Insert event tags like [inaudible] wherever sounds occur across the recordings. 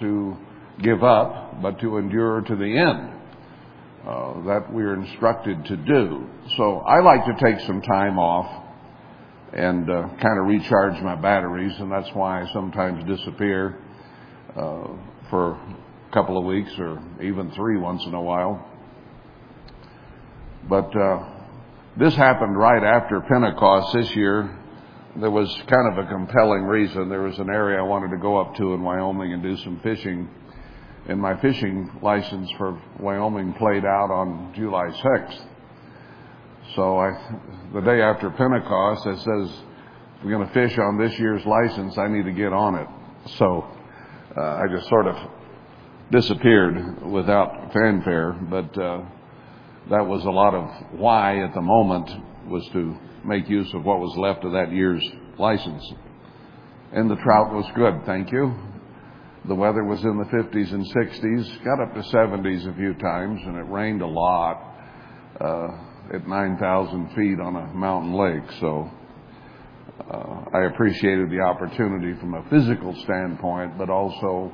to give up, but to endure to the end. Uh, that we're instructed to do. So I like to take some time off and uh, kind of recharge my batteries, and that's why I sometimes disappear uh, for a couple of weeks or even three once in a while. But uh, this happened right after Pentecost this year. There was kind of a compelling reason. There was an area I wanted to go up to in Wyoming and do some fishing and my fishing license for Wyoming played out on July 6th. So I, the day after Pentecost, it says, we're going to fish on this year's license. I need to get on it. So uh, I just sort of disappeared without fanfare, but uh, that was a lot of why at the moment was to make use of what was left of that year's license. And the trout was good, thank you. The weather was in the 50s and 60s, got up to 70s a few times, and it rained a lot uh, at 9,000 feet on a mountain lake. So uh, I appreciated the opportunity from a physical standpoint, but also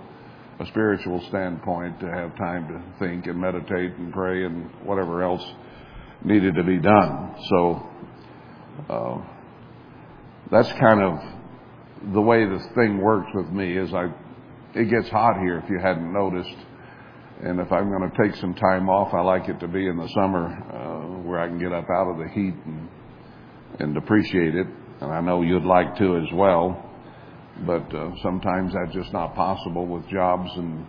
a spiritual standpoint to have time to think and meditate and pray and whatever else needed to be done. So uh, that's kind of the way this thing works with me. Is I it gets hot here if you hadn't noticed. And if I'm going to take some time off, I like it to be in the summer uh, where I can get up out of the heat and, and appreciate it. And I know you'd like to as well. But uh, sometimes that's just not possible with jobs and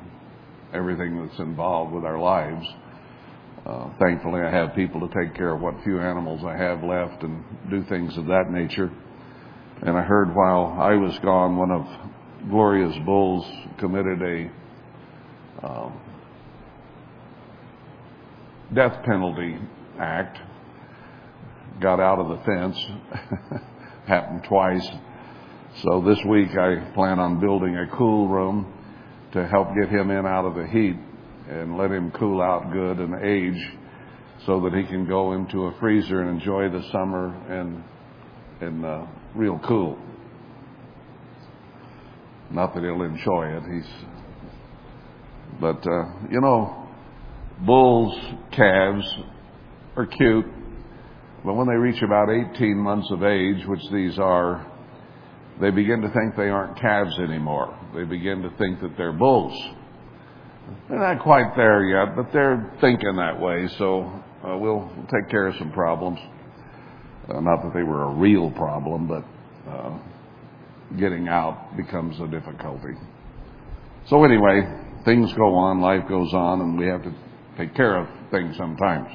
everything that's involved with our lives. Uh, thankfully, I have people to take care of what few animals I have left and do things of that nature. And I heard while I was gone, one of Gloria's bulls committed a um, death penalty act, got out of the fence, [laughs] happened twice. So this week I plan on building a cool room to help get him in out of the heat and let him cool out good and age so that he can go into a freezer and enjoy the summer and and uh, real cool. Not that he'll enjoy it. He's, but uh, you know, bulls, calves are cute, but when they reach about 18 months of age, which these are, they begin to think they aren't calves anymore. They begin to think that they're bulls. They're not quite there yet, but they're thinking that way. So uh, we'll take care of some problems. Uh, not that they were a real problem, but uh, getting out becomes a difficulty. So anyway, things go on, life goes on, and we have to take care of things sometimes.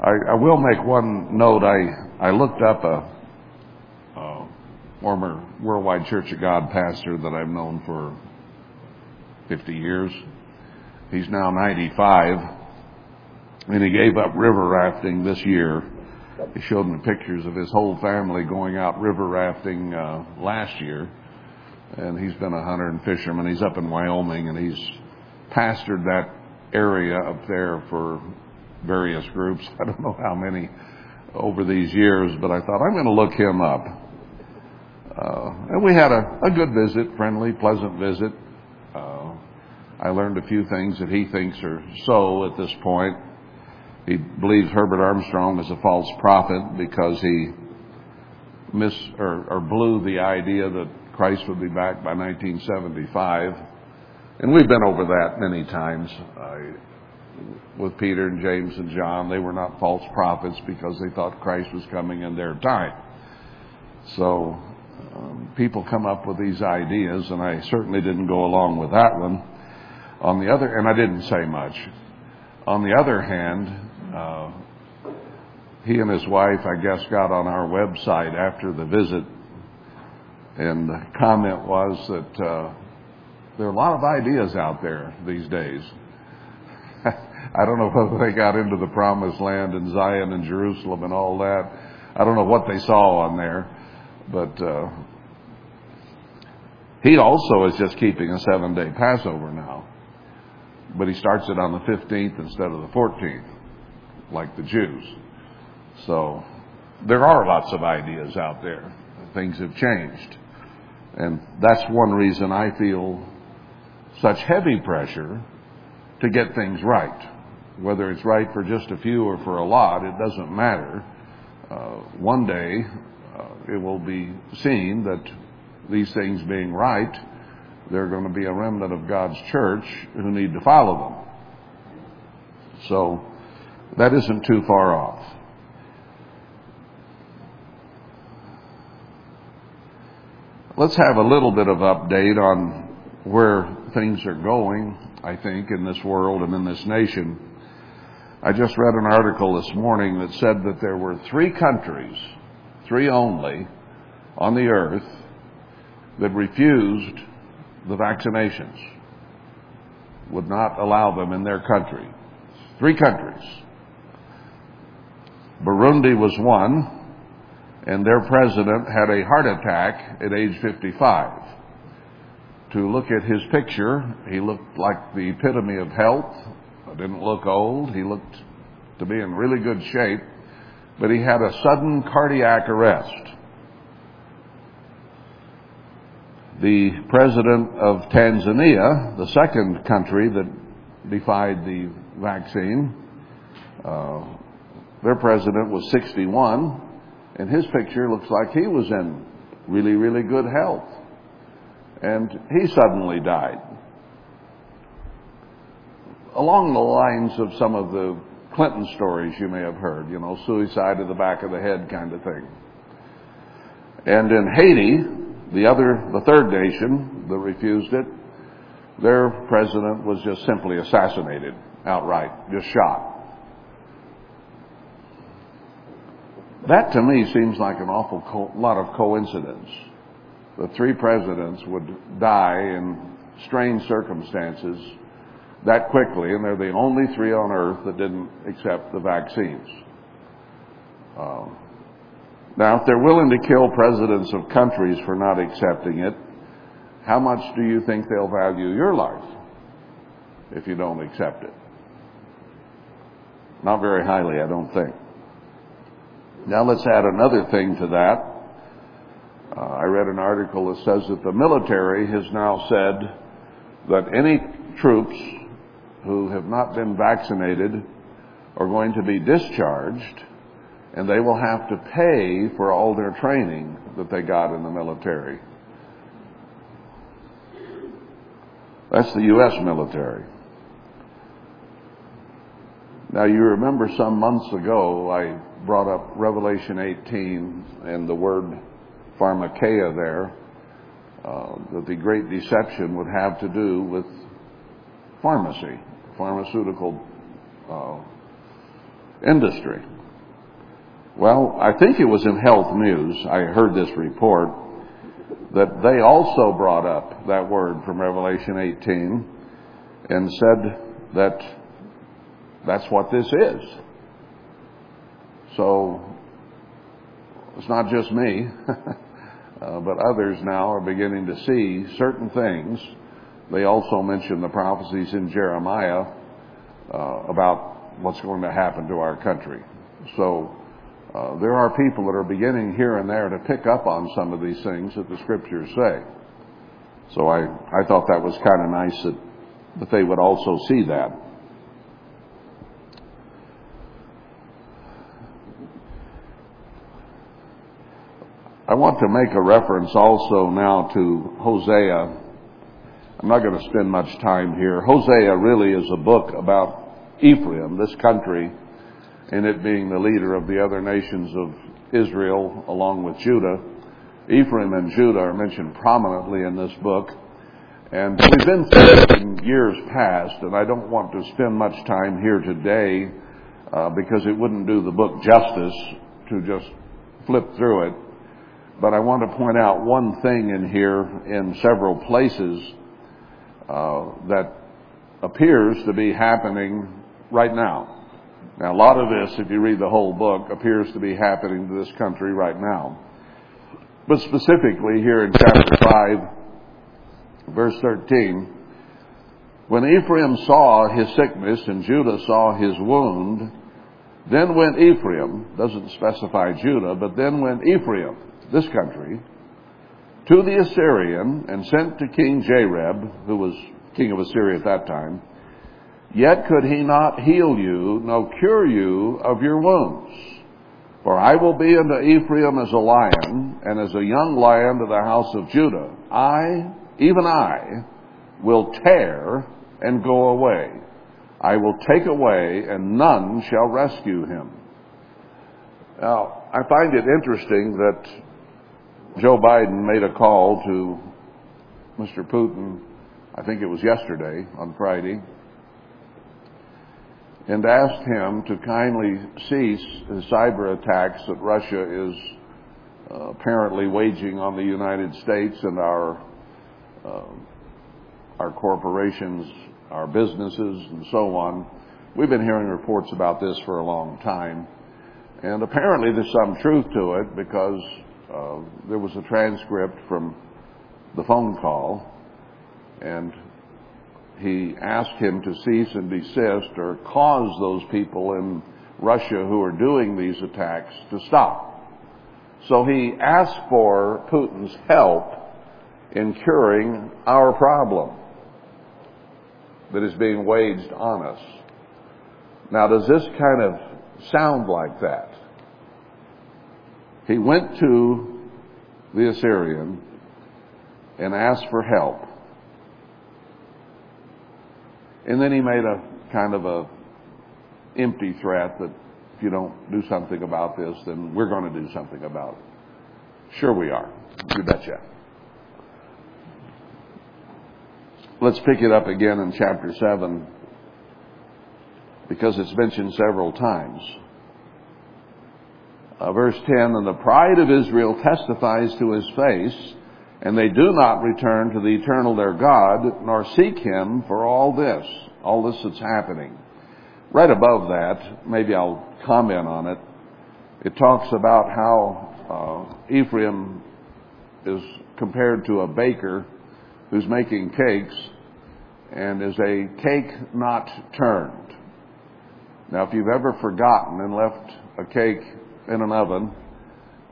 I, I will make one note. I, I looked up a, a former Worldwide Church of God pastor that I've known for 50 years. He's now 95, and he gave up river rafting this year he showed me pictures of his whole family going out river rafting uh, last year, and he's been a hunter and fisherman. He's up in Wyoming, and he's pastored that area up there for various groups. [laughs] I don't know how many over these years, but I thought I'm going to look him up. Uh, and we had a, a good visit, friendly, pleasant visit. Uh, I learned a few things that he thinks are so at this point. He believes Herbert Armstrong is a false prophet because he miss or, or blew the idea that Christ would be back by 1975. And we've been over that many times with Peter and James and John. They were not false prophets because they thought Christ was coming in their time. So um, people come up with these ideas, and I certainly didn't go along with that one. On the other, and I didn't say much. On the other hand, uh, he and his wife, I guess, got on our website after the visit, and the comment was that uh, there are a lot of ideas out there these days. [laughs] I don't know whether they got into the promised land and Zion and Jerusalem and all that. I don't know what they saw on there, but uh, he also is just keeping a seven day Passover now. But he starts it on the 15th instead of the 14th like the Jews. So there are lots of ideas out there. Things have changed. And that's one reason I feel such heavy pressure to get things right. Whether it's right for just a few or for a lot, it doesn't matter. Uh, one day, uh, it will be seen that these things being right, there are going to be a remnant of God's church who need to follow them. So, that isn't too far off. Let's have a little bit of update on where things are going, I think, in this world and in this nation. I just read an article this morning that said that there were three countries, three only, on the earth that refused the vaccinations, would not allow them in their country. Three countries. Burundi was one, and their president had a heart attack at age 55. To look at his picture, he looked like the epitome of health. Didn't look old. He looked to be in really good shape, but he had a sudden cardiac arrest. The president of Tanzania, the second country that defied the vaccine, uh, their president was 61, and his picture looks like he was in really, really good health. And he suddenly died. Along the lines of some of the Clinton stories you may have heard, you know, suicide to the back of the head kind of thing. And in Haiti, the other, the third nation that refused it, their president was just simply assassinated outright, just shot. That to me seems like an awful co- lot of coincidence. The three presidents would die in strange circumstances that quickly, and they're the only three on earth that didn't accept the vaccines. Uh, now, if they're willing to kill presidents of countries for not accepting it, how much do you think they'll value your life if you don't accept it? Not very highly, I don't think. Now let's add another thing to that. Uh, I read an article that says that the military has now said that any troops who have not been vaccinated are going to be discharged and they will have to pay for all their training that they got in the military. That's the U.S. military. Now you remember some months ago I brought up Revelation 18 and the word pharmakeia there, uh, that the great deception would have to do with pharmacy, pharmaceutical uh, industry. Well, I think it was in Health News, I heard this report, that they also brought up that word from Revelation 18 and said that that's what this is. So it's not just me, [laughs] uh, but others now are beginning to see certain things. They also mention the prophecies in Jeremiah uh, about what's going to happen to our country. So uh, there are people that are beginning here and there to pick up on some of these things that the scriptures say. So I, I thought that was kind of nice that, that they would also see that. I want to make a reference also now to Hosea. I'm not going to spend much time here. Hosea really is a book about Ephraim, this country, and it being the leader of the other nations of Israel along with Judah. Ephraim and Judah are mentioned prominently in this book. And we've been through in years past, and I don't want to spend much time here today uh, because it wouldn't do the book justice to just flip through it. But I want to point out one thing in here in several places uh, that appears to be happening right now. Now, a lot of this, if you read the whole book, appears to be happening to this country right now. But specifically here in chapter 5, verse 13, when Ephraim saw his sickness and Judah saw his wound, then went Ephraim, doesn't specify Judah, but then went Ephraim this country, to the Assyrian and sent to King Jareb, who was king of Assyria at that time, yet could he not heal you, no cure you of your wounds. For I will be unto Ephraim as a lion, and as a young lion to the house of Judah. I, even I, will tear and go away. I will take away, and none shall rescue him. Now, I find it interesting that Joe Biden made a call to Mr. Putin, I think it was yesterday, on Friday, and asked him to kindly cease the cyber attacks that Russia is uh, apparently waging on the United States and our uh, our corporations, our businesses, and so on. We've been hearing reports about this for a long time, and apparently there's some truth to it because uh, there was a transcript from the phone call, and he asked him to cease and desist or cause those people in Russia who are doing these attacks to stop. So he asked for Putin's help in curing our problem that is being waged on us. Now, does this kind of sound like that? He went to the Assyrian and asked for help. And then he made a kind of a empty threat that if you don't do something about this, then we're going to do something about it. Sure we are. You betcha. Let's pick it up again in chapter 7 because it's mentioned several times. Uh, verse 10 And the pride of Israel testifies to his face, and they do not return to the eternal their God, nor seek him for all this, all this that's happening. Right above that, maybe I'll comment on it. It talks about how uh, Ephraim is compared to a baker who's making cakes and is a cake not turned. Now, if you've ever forgotten and left a cake in an oven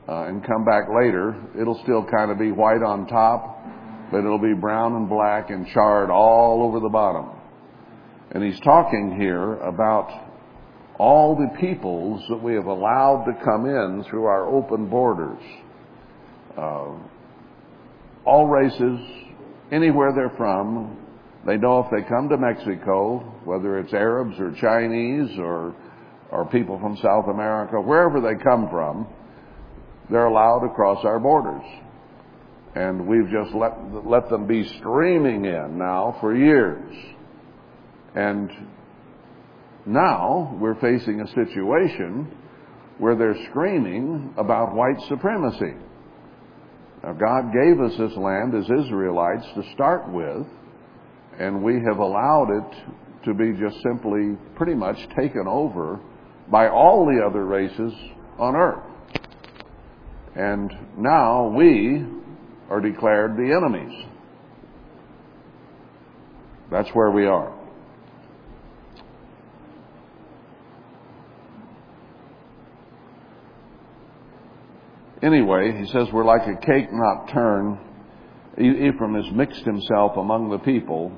uh, and come back later, it'll still kind of be white on top, but it'll be brown and black and charred all over the bottom. And he's talking here about all the peoples that we have allowed to come in through our open borders. Uh, all races, anywhere they're from, they know if they come to Mexico, whether it's Arabs or Chinese or or people from South America, wherever they come from, they're allowed to cross our borders. And we've just let let them be streaming in now for years. And now we're facing a situation where they're screaming about white supremacy. Now God gave us this land as Israelites to start with and we have allowed it to be just simply pretty much taken over by all the other races on earth. And now we are declared the enemies. That's where we are. Anyway, he says we're like a cake not turned Ephraim has mixed himself among the people,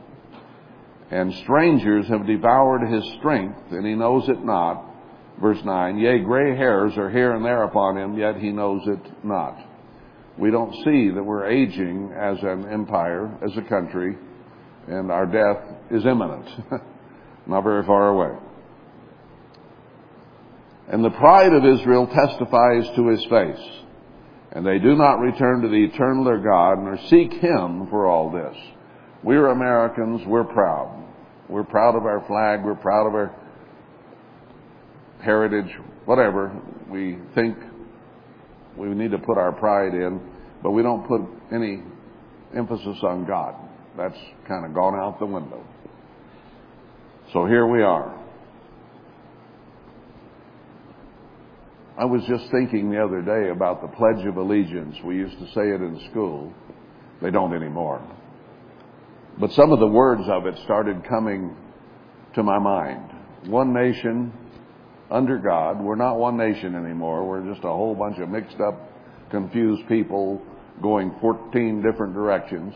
and strangers have devoured his strength, and he knows it not. Verse 9, yea, gray hairs are here and there upon him, yet he knows it not. We don't see that we're aging as an empire, as a country, and our death is imminent, [laughs] not very far away. And the pride of Israel testifies to his face and they do not return to the eternal their God, nor seek Him for all this. We're Americans, we're proud. We're proud of our flag, we're proud of our heritage, whatever. We think we need to put our pride in, but we don't put any emphasis on God. That's kind of gone out the window. So here we are. I was just thinking the other day about the Pledge of Allegiance. We used to say it in school. They don't anymore. But some of the words of it started coming to my mind. One nation under God. We're not one nation anymore. We're just a whole bunch of mixed up, confused people going 14 different directions.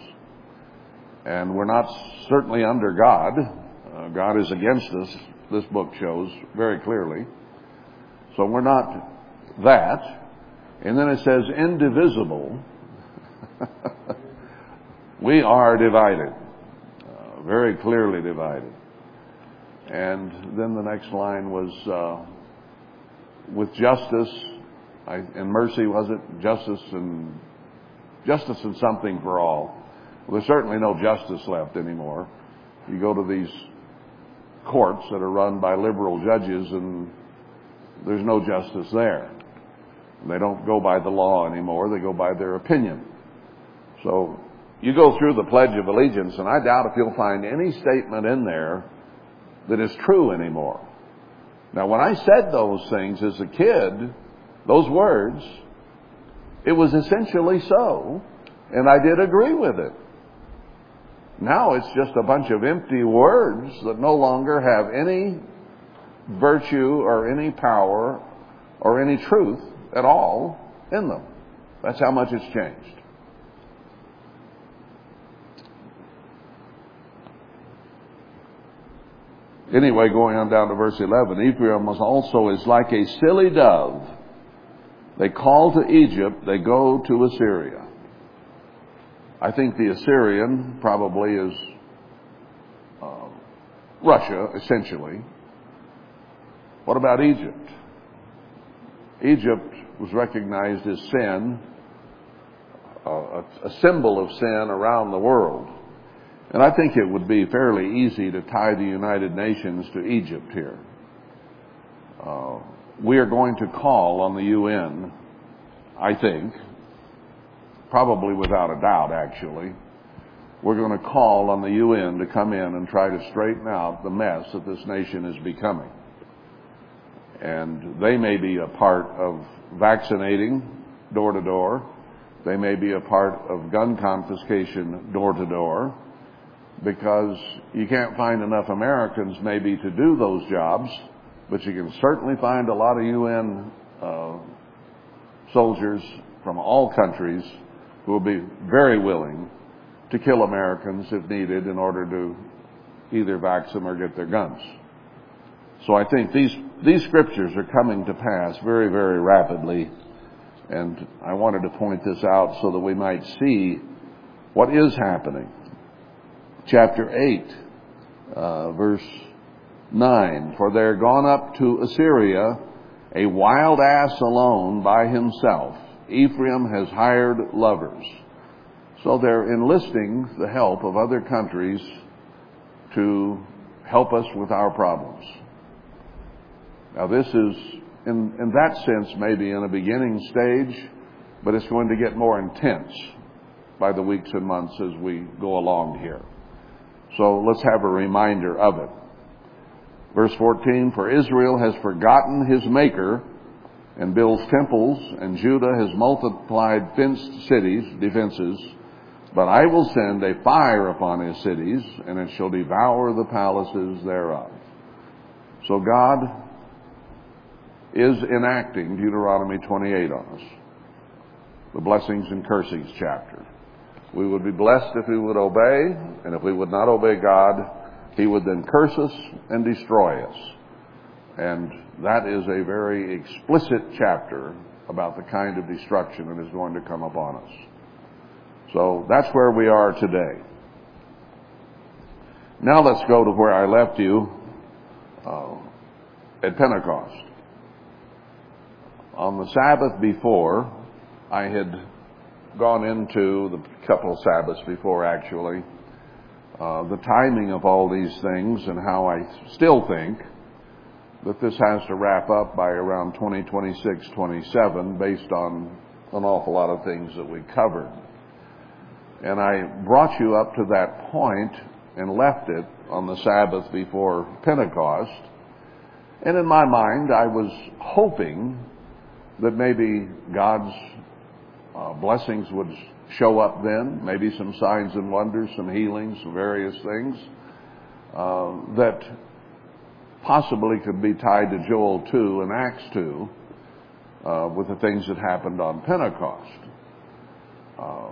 And we're not certainly under God. Uh, God is against us, this book shows very clearly. So we're not that. And then it says indivisible. [laughs] we are divided, uh, very clearly divided. And then the next line was uh, with justice I, and mercy, was it? Justice and justice and something for all. Well, there's certainly no justice left anymore. You go to these courts that are run by liberal judges, and there's no justice there. They don't go by the law anymore, they go by their opinion. So you go through the Pledge of Allegiance, and I doubt if you'll find any statement in there that is true anymore. Now, when I said those things as a kid, those words, it was essentially so, and I did agree with it. Now it's just a bunch of empty words that no longer have any virtue or any power or any truth at all in them. That's how much it's changed. Anyway, going on down to verse 11, Ephraim was also is like a silly dove. They call to Egypt, they go to Assyria. I think the Assyrian probably is uh, Russia, essentially. What about Egypt? Egypt was recognized as sin, uh, a, a symbol of sin around the world. And I think it would be fairly easy to tie the United Nations to Egypt here. Uh, we are going to call on the UN, I think, probably without a doubt, actually. We're going to call on the UN to come in and try to straighten out the mess that this nation is becoming. And they may be a part of vaccinating door to door. They may be a part of gun confiscation door to door because you can't find enough Americans maybe to do those jobs, but you can certainly find a lot of UN uh, soldiers from all countries who will be very willing to kill Americans if needed in order to either vax them or get their guns. So I think these, these scriptures are coming to pass very, very rapidly. And I wanted to point this out so that we might see what is happening. Chapter 8, uh, verse 9. For they're gone up to Assyria, a wild ass alone by himself. Ephraim has hired lovers. So they're enlisting the help of other countries to help us with our problems. Now, this is, in, in that sense, maybe in a beginning stage, but it's going to get more intense by the weeks and months as we go along here. So let's have a reminder of it. Verse 14, For Israel has forgotten his Maker and builds temples, and Judah has multiplied fenced cities, defenses. But I will send a fire upon his cities, and it shall devour the palaces thereof. So God is enacting Deuteronomy 28 on us. The blessings and cursings chapter. We would be blessed if we would obey, and if we would not obey God, He would then curse us and destroy us. And that is a very explicit chapter about the kind of destruction that is going to come upon us. So that's where we are today. Now let's go to where I left you uh, at Pentecost on the Sabbath before, I had gone into the couple of Sabbaths before actually, uh, the timing of all these things and how I still think that this has to wrap up by around 2026, 27 based on an awful lot of things that we covered. And I brought you up to that point and left it on the Sabbath before Pentecost. And in my mind, I was hoping that maybe God's uh, blessings would show up then, maybe some signs and wonders, some healings, some various things uh, that possibly could be tied to Joel 2 and Acts 2 uh, with the things that happened on Pentecost. Uh,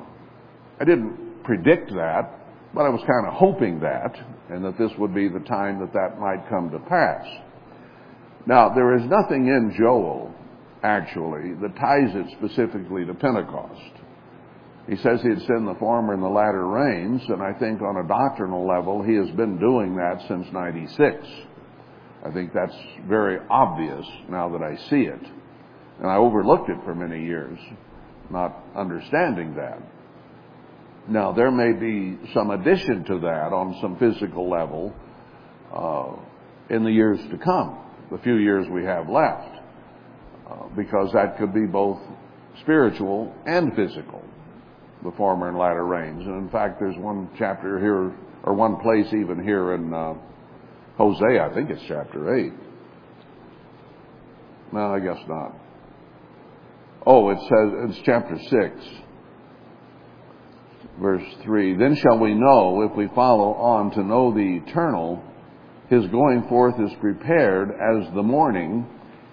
I didn't predict that, but I was kind of hoping that, and that this would be the time that that might come to pass. Now, there is nothing in Joel, actually, that ties it specifically to Pentecost. He says he'd send the former and the latter rains, and I think on a doctrinal level, he has been doing that since 96. I think that's very obvious now that I see it. And I overlooked it for many years, not understanding that. Now, there may be some addition to that on some physical level uh, in the years to come, the few years we have left, uh, because that could be both spiritual and physical, the former and latter rains. And in fact, there's one chapter here, or one place even here in uh, Hosea, I think it's chapter 8. No, I guess not. Oh, it says, it's chapter 6 verse 3 Then shall we know, if we follow on to know the eternal, his going forth is prepared as the morning,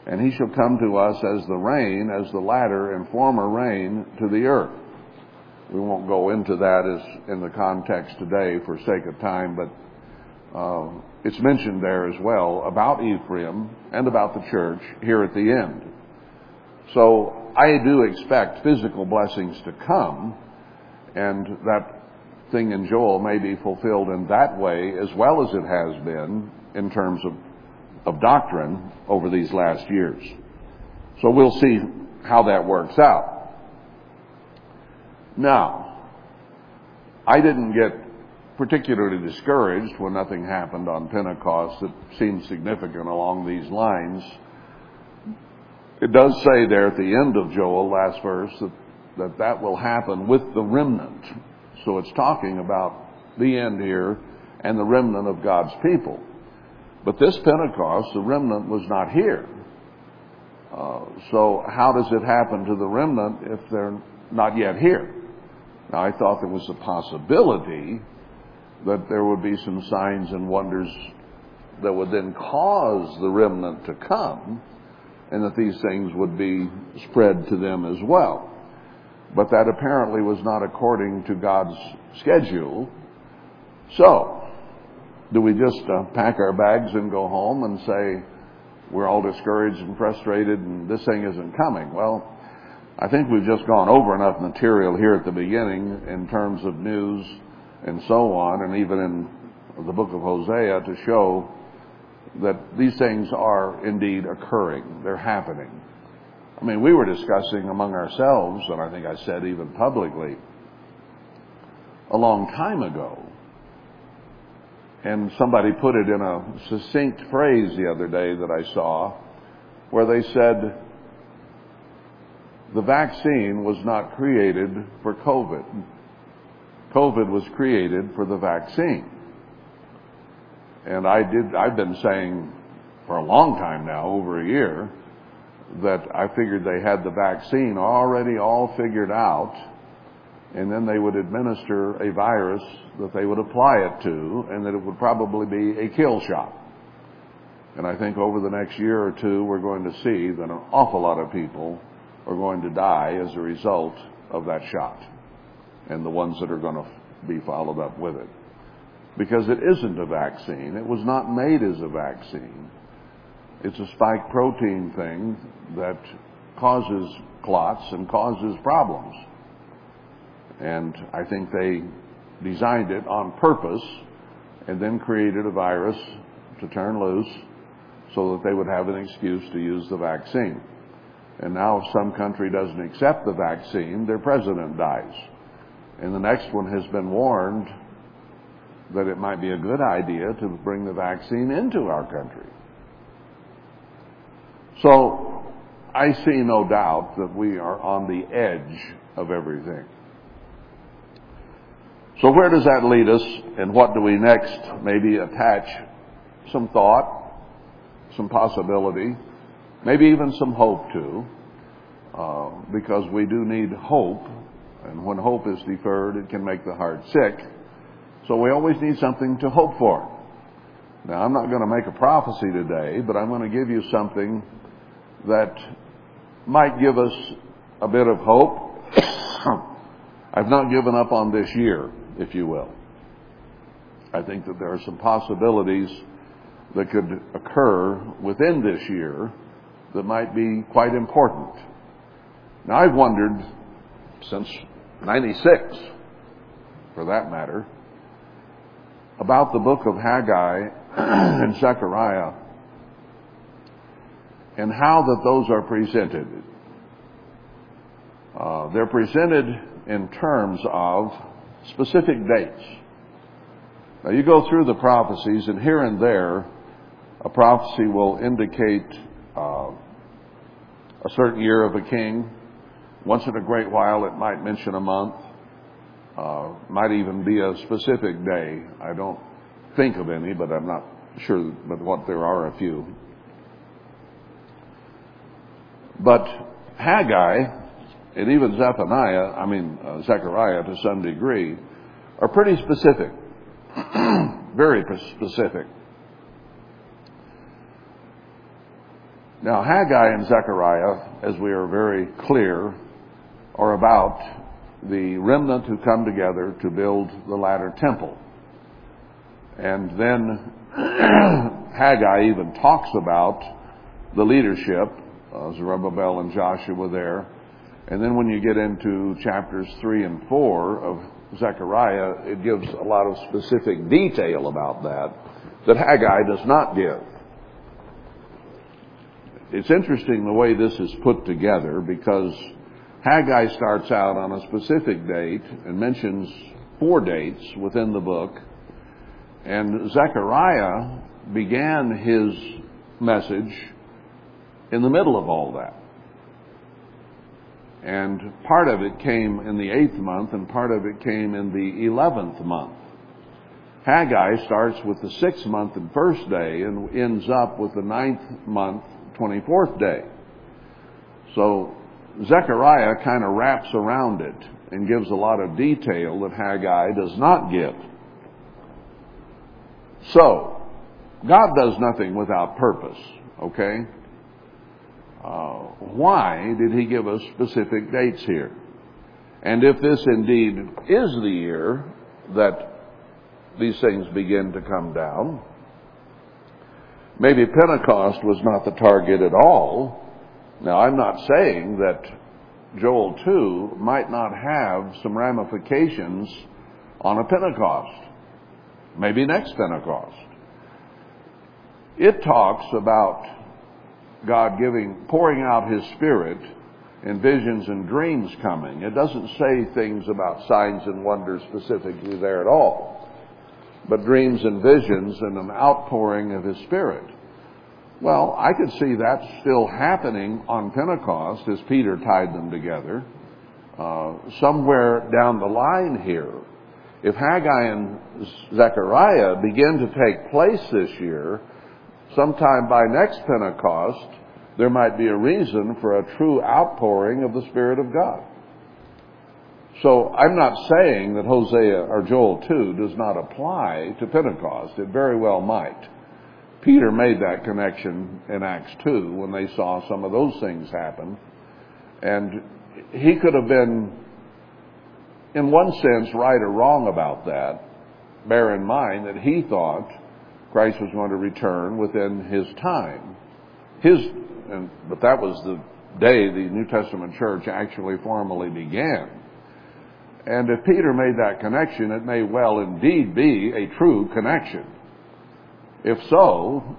and he shall come to us as the rain, as the latter and former rain to the earth. We won't go into that as in the context today for sake of time, but uh, it's mentioned there as well about Ephraim and about the church here at the end. So I do expect physical blessings to come, and that thing in Joel may be fulfilled in that way as well as it has been in terms of, of doctrine over these last years. So we'll see how that works out. Now, I didn't get particularly discouraged when nothing happened on Pentecost that seemed significant along these lines. It does say there at the end of Joel, last verse, that that that will happen with the remnant. So it's talking about the end here and the remnant of God's people. But this Pentecost, the remnant was not here. Uh, so how does it happen to the remnant if they're not yet here? Now I thought there was a possibility that there would be some signs and wonders that would then cause the remnant to come and that these things would be spread to them as well. But that apparently was not according to God's schedule. So, do we just uh, pack our bags and go home and say, we're all discouraged and frustrated and this thing isn't coming? Well, I think we've just gone over enough material here at the beginning in terms of news and so on, and even in the book of Hosea to show that these things are indeed occurring. They're happening. I mean, we were discussing among ourselves, and I think I said even publicly, a long time ago, and somebody put it in a succinct phrase the other day that I saw, where they said, the vaccine was not created for COVID. COVID was created for the vaccine. And I did, I've been saying for a long time now, over a year, that I figured they had the vaccine already all figured out, and then they would administer a virus that they would apply it to, and that it would probably be a kill shot. And I think over the next year or two, we're going to see that an awful lot of people are going to die as a result of that shot, and the ones that are going to be followed up with it. Because it isn't a vaccine. It was not made as a vaccine. It's a spike protein thing that causes clots and causes problems. And I think they designed it on purpose and then created a virus to turn loose so that they would have an excuse to use the vaccine. And now if some country doesn't accept the vaccine, their president dies. And the next one has been warned that it might be a good idea to bring the vaccine into our country. So I see no doubt that we are on the edge of everything. So where does that lead us and what do we next maybe attach some thought, some possibility, maybe even some hope to, uh, because we do need hope, and when hope is deferred, it can make the heart sick. So we always need something to hope for. Now, I'm not going to make a prophecy today, but I'm going to give you something that might give us a bit of hope. [coughs] I've not given up on this year, if you will. I think that there are some possibilities that could occur within this year that might be quite important. Now, I've wondered since 96, for that matter, about the book of Haggai [clears throat] and Zechariah and how that those are presented. Uh, they're presented in terms of specific dates. Now, you go through the prophecies, and here and there, a prophecy will indicate uh, a certain year of a king. Once in a great while, it might mention a month. Uh, might even be a specific day. I don't think of any, but I'm not sure. But what there are a few. But Haggai and even Zephaniah, I mean uh, Zechariah to some degree, are pretty specific, [clears throat] very specific. Now, Haggai and Zechariah, as we are very clear, are about the remnant who come together to build the latter temple. And then [clears throat] Haggai even talks about the leadership, uh, Zerubbabel and Joshua there. And then when you get into chapters 3 and 4 of Zechariah, it gives a lot of specific detail about that that Haggai does not give it's interesting the way this is put together because Haggai starts out on a specific date and mentions four dates within the book, and Zechariah began his message in the middle of all that. And part of it came in the eighth month, and part of it came in the eleventh month. Haggai starts with the sixth month and first day and ends up with the ninth month 24th day. So Zechariah kind of wraps around it and gives a lot of detail that Haggai does not give. So, God does nothing without purpose, okay? Uh, why did He give us specific dates here? And if this indeed is the year that these things begin to come down, Maybe Pentecost was not the target at all. Now, I'm not saying that Joel 2 might not have some ramifications on a Pentecost. Maybe next Pentecost. It talks about God giving, pouring out His Spirit and visions and dreams coming. It doesn't say things about signs and wonders specifically there at all but dreams and visions and an outpouring of His Spirit. Well, I could see that still happening on Pentecost as Peter tied them together. Uh, somewhere down the line here, if Haggai and Zechariah begin to take place this year, sometime by next Pentecost, there might be a reason for a true outpouring of the Spirit of God. So I'm not saying that Hosea or Joel 2 does not apply to Pentecost. It very well might. Peter made that connection in Acts 2 when they saw some of those things happen. And he could have been, in one sense, right or wrong about that. Bear in mind that he thought Christ was going to return within his time. His, and, but that was the day the New Testament church actually formally began. And if Peter made that connection, it may well indeed be a true connection. If so,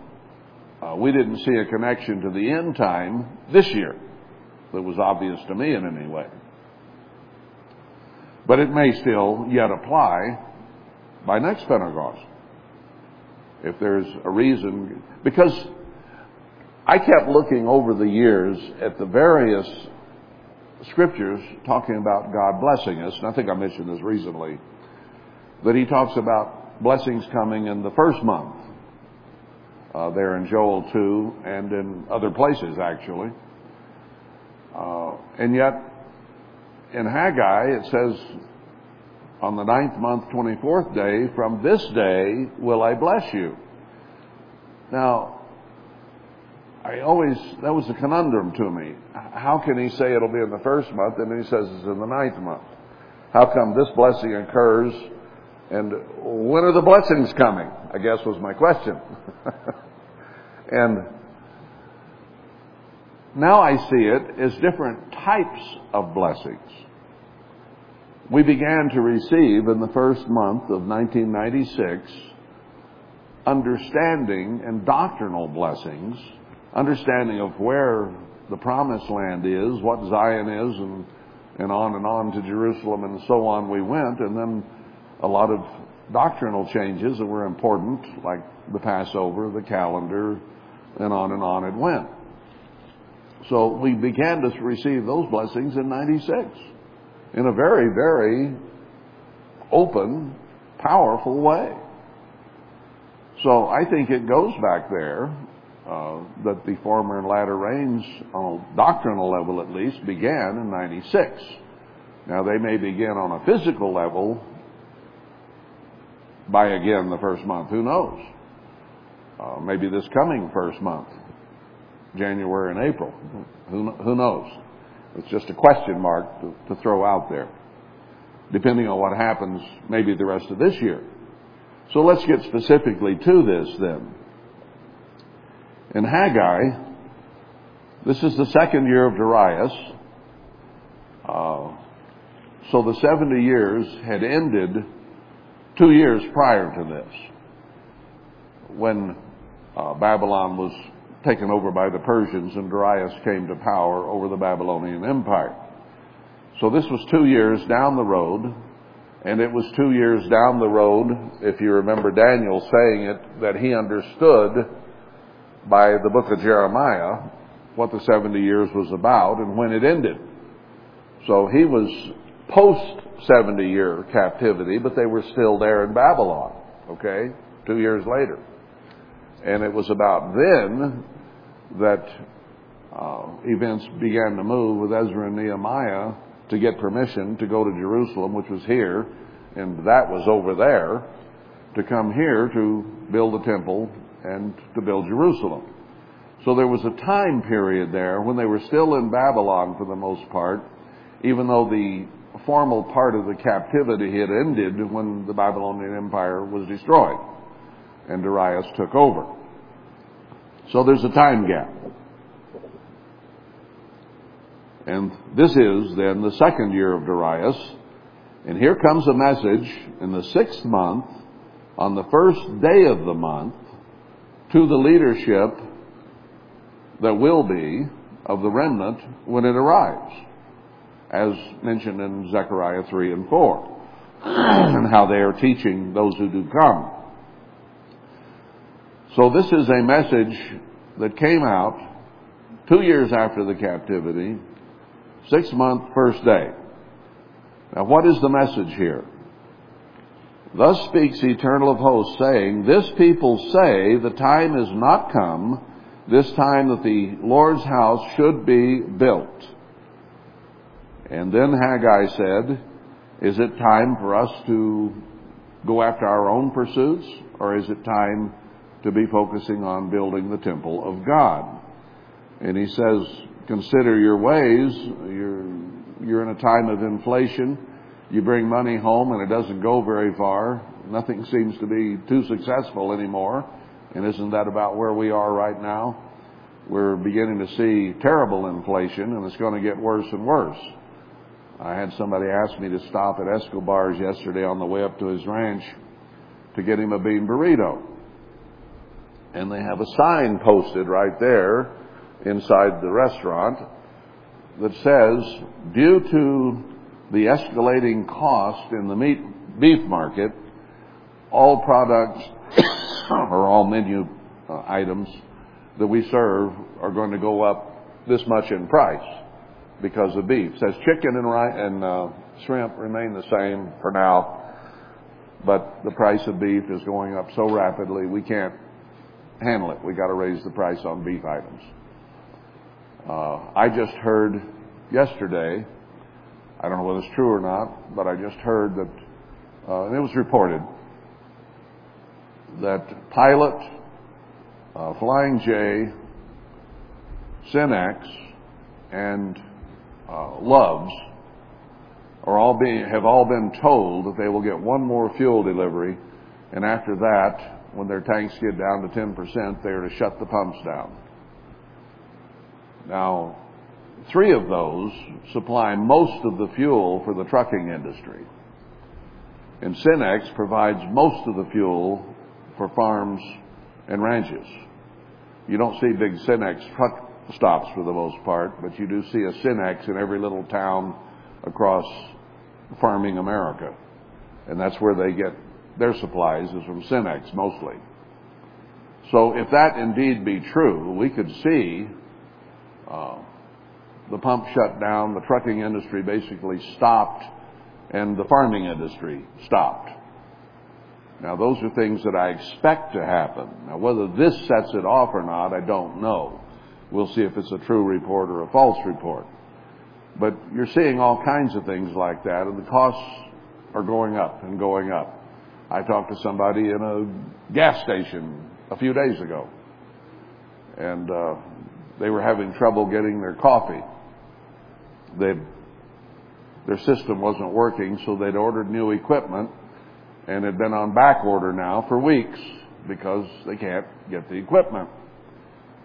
uh, we didn't see a connection to the end time this year that was obvious to me in any way. But it may still yet apply by next Pentecost. If there's a reason, because I kept looking over the years at the various scriptures talking about God blessing us, and I think I mentioned this recently, that he talks about blessings coming in the first month, uh, there in Joel 2 and in other places actually. Uh, and yet, in Haggai, it says, on the ninth month, 24th day, from this day will I bless you. Now, I always, that was a conundrum to me. How can he say it'll be in the first month and then he says it's in the ninth month? how come this blessing occurs and when are the blessings coming? I guess was my question. [laughs] and now I see it as different types of blessings. We began to receive in the first month of 1996 understanding and doctrinal blessings, understanding of where the promised land is, what Zion is, and, and on and on to Jerusalem and so on we went, and then a lot of doctrinal changes that were important, like the Passover, the calendar, and on and on it went. So we began to receive those blessings in 96 in a very, very open, powerful way. So I think it goes back there uh, that the former and latter rains, on a doctrinal level at least, began in 96. Now they may begin on a physical level by again the first month. Who knows? Uh, maybe this coming first month, January and April. Who, who knows? It's just a question mark to, to throw out there, depending on what happens maybe the rest of this year. So let's get specifically to this then. In Haggai, this is the second year of Darius. Uh, so the 70 years had ended two years prior to this when uh, Babylon was taken over by the Persians and Darius came to power over the Babylonian Empire. So this was two years down the road, and it was two years down the road, if you remember Daniel saying it, that he understood by the book of Jeremiah what the 70 years was about and when it ended. So he was post 70 year captivity, but they were still there in Babylon, okay, two years later. And it was about then that uh, events began to move with Ezra and Nehemiah to get permission to go to Jerusalem, which was here, and that was over there, to come here to build the temple and to build Jerusalem. So there was a time period there when they were still in Babylon for the most part, even though the formal part of the captivity had ended when the Babylonian Empire was destroyed and Darius took over. So there's a time gap. And this is then the second year of Darius. And here comes a message in the sixth month, on the first day of the month, to the leadership that will be of the remnant when it arrives, as mentioned in Zechariah 3 and 4, [clears throat] and how they are teaching those who do come. So this is a message that came out two years after the captivity Six month first day. Now what is the message here? Thus speaks Eternal of Hosts, saying, This people say the time is not come, this time that the Lord's house should be built. And then Haggai said, Is it time for us to go after our own pursuits, or is it time to be focusing on building the temple of God? And he says, consider your ways. You're, you're in a time of inflation. You bring money home and it doesn't go very far. Nothing seems to be too successful anymore. And isn't that about where we are right now? We're beginning to see terrible inflation and it's going to get worse and worse. I had somebody ask me to stop at Escobar's yesterday on the way up to his ranch to get him a bean burrito. And they have a sign posted right there inside the restaurant that says, due to the escalating cost in the meat beef market, all products [coughs] or all menu uh, items that we serve are going to go up this much in price because of beef. It says chicken and, ri- and uh, shrimp remain the same for now, but the price of beef is going up so rapidly we can't handle it. We got to raise the price on beef items. Uh, I just heard yesterday, I don't know whether it's true or not, but I just heard that, uh, and it was reported, that Pilot, uh, Flying J, Cenex, and uh, Love's are all being, have all been told that they will get one more fuel delivery, and after that, when their tanks get down to 10%, they are to shut the pumps down. Now, three of those supply most of the fuel for the trucking industry. And Cenex provides most of the fuel for farms and ranches. You don't see big Cenex truck stops for the most part, but you do see a Cenex in every little town across farming America. And that's where they get their supplies is from Cenex mostly. So if that indeed be true, we could see uh, the pump shut down, the trucking industry basically stopped, and the farming industry stopped. Now, those are things that I expect to happen. Now, whether this sets it off or not, I don't know. We'll see if it's a true report or a false report. But you're seeing all kinds of things like that, and the costs are going up and going up. I talked to somebody in a gas station a few days ago, and uh, they were having trouble getting their coffee. They, their system wasn't working, so they'd ordered new equipment and had been on back order now for weeks because they can't get the equipment.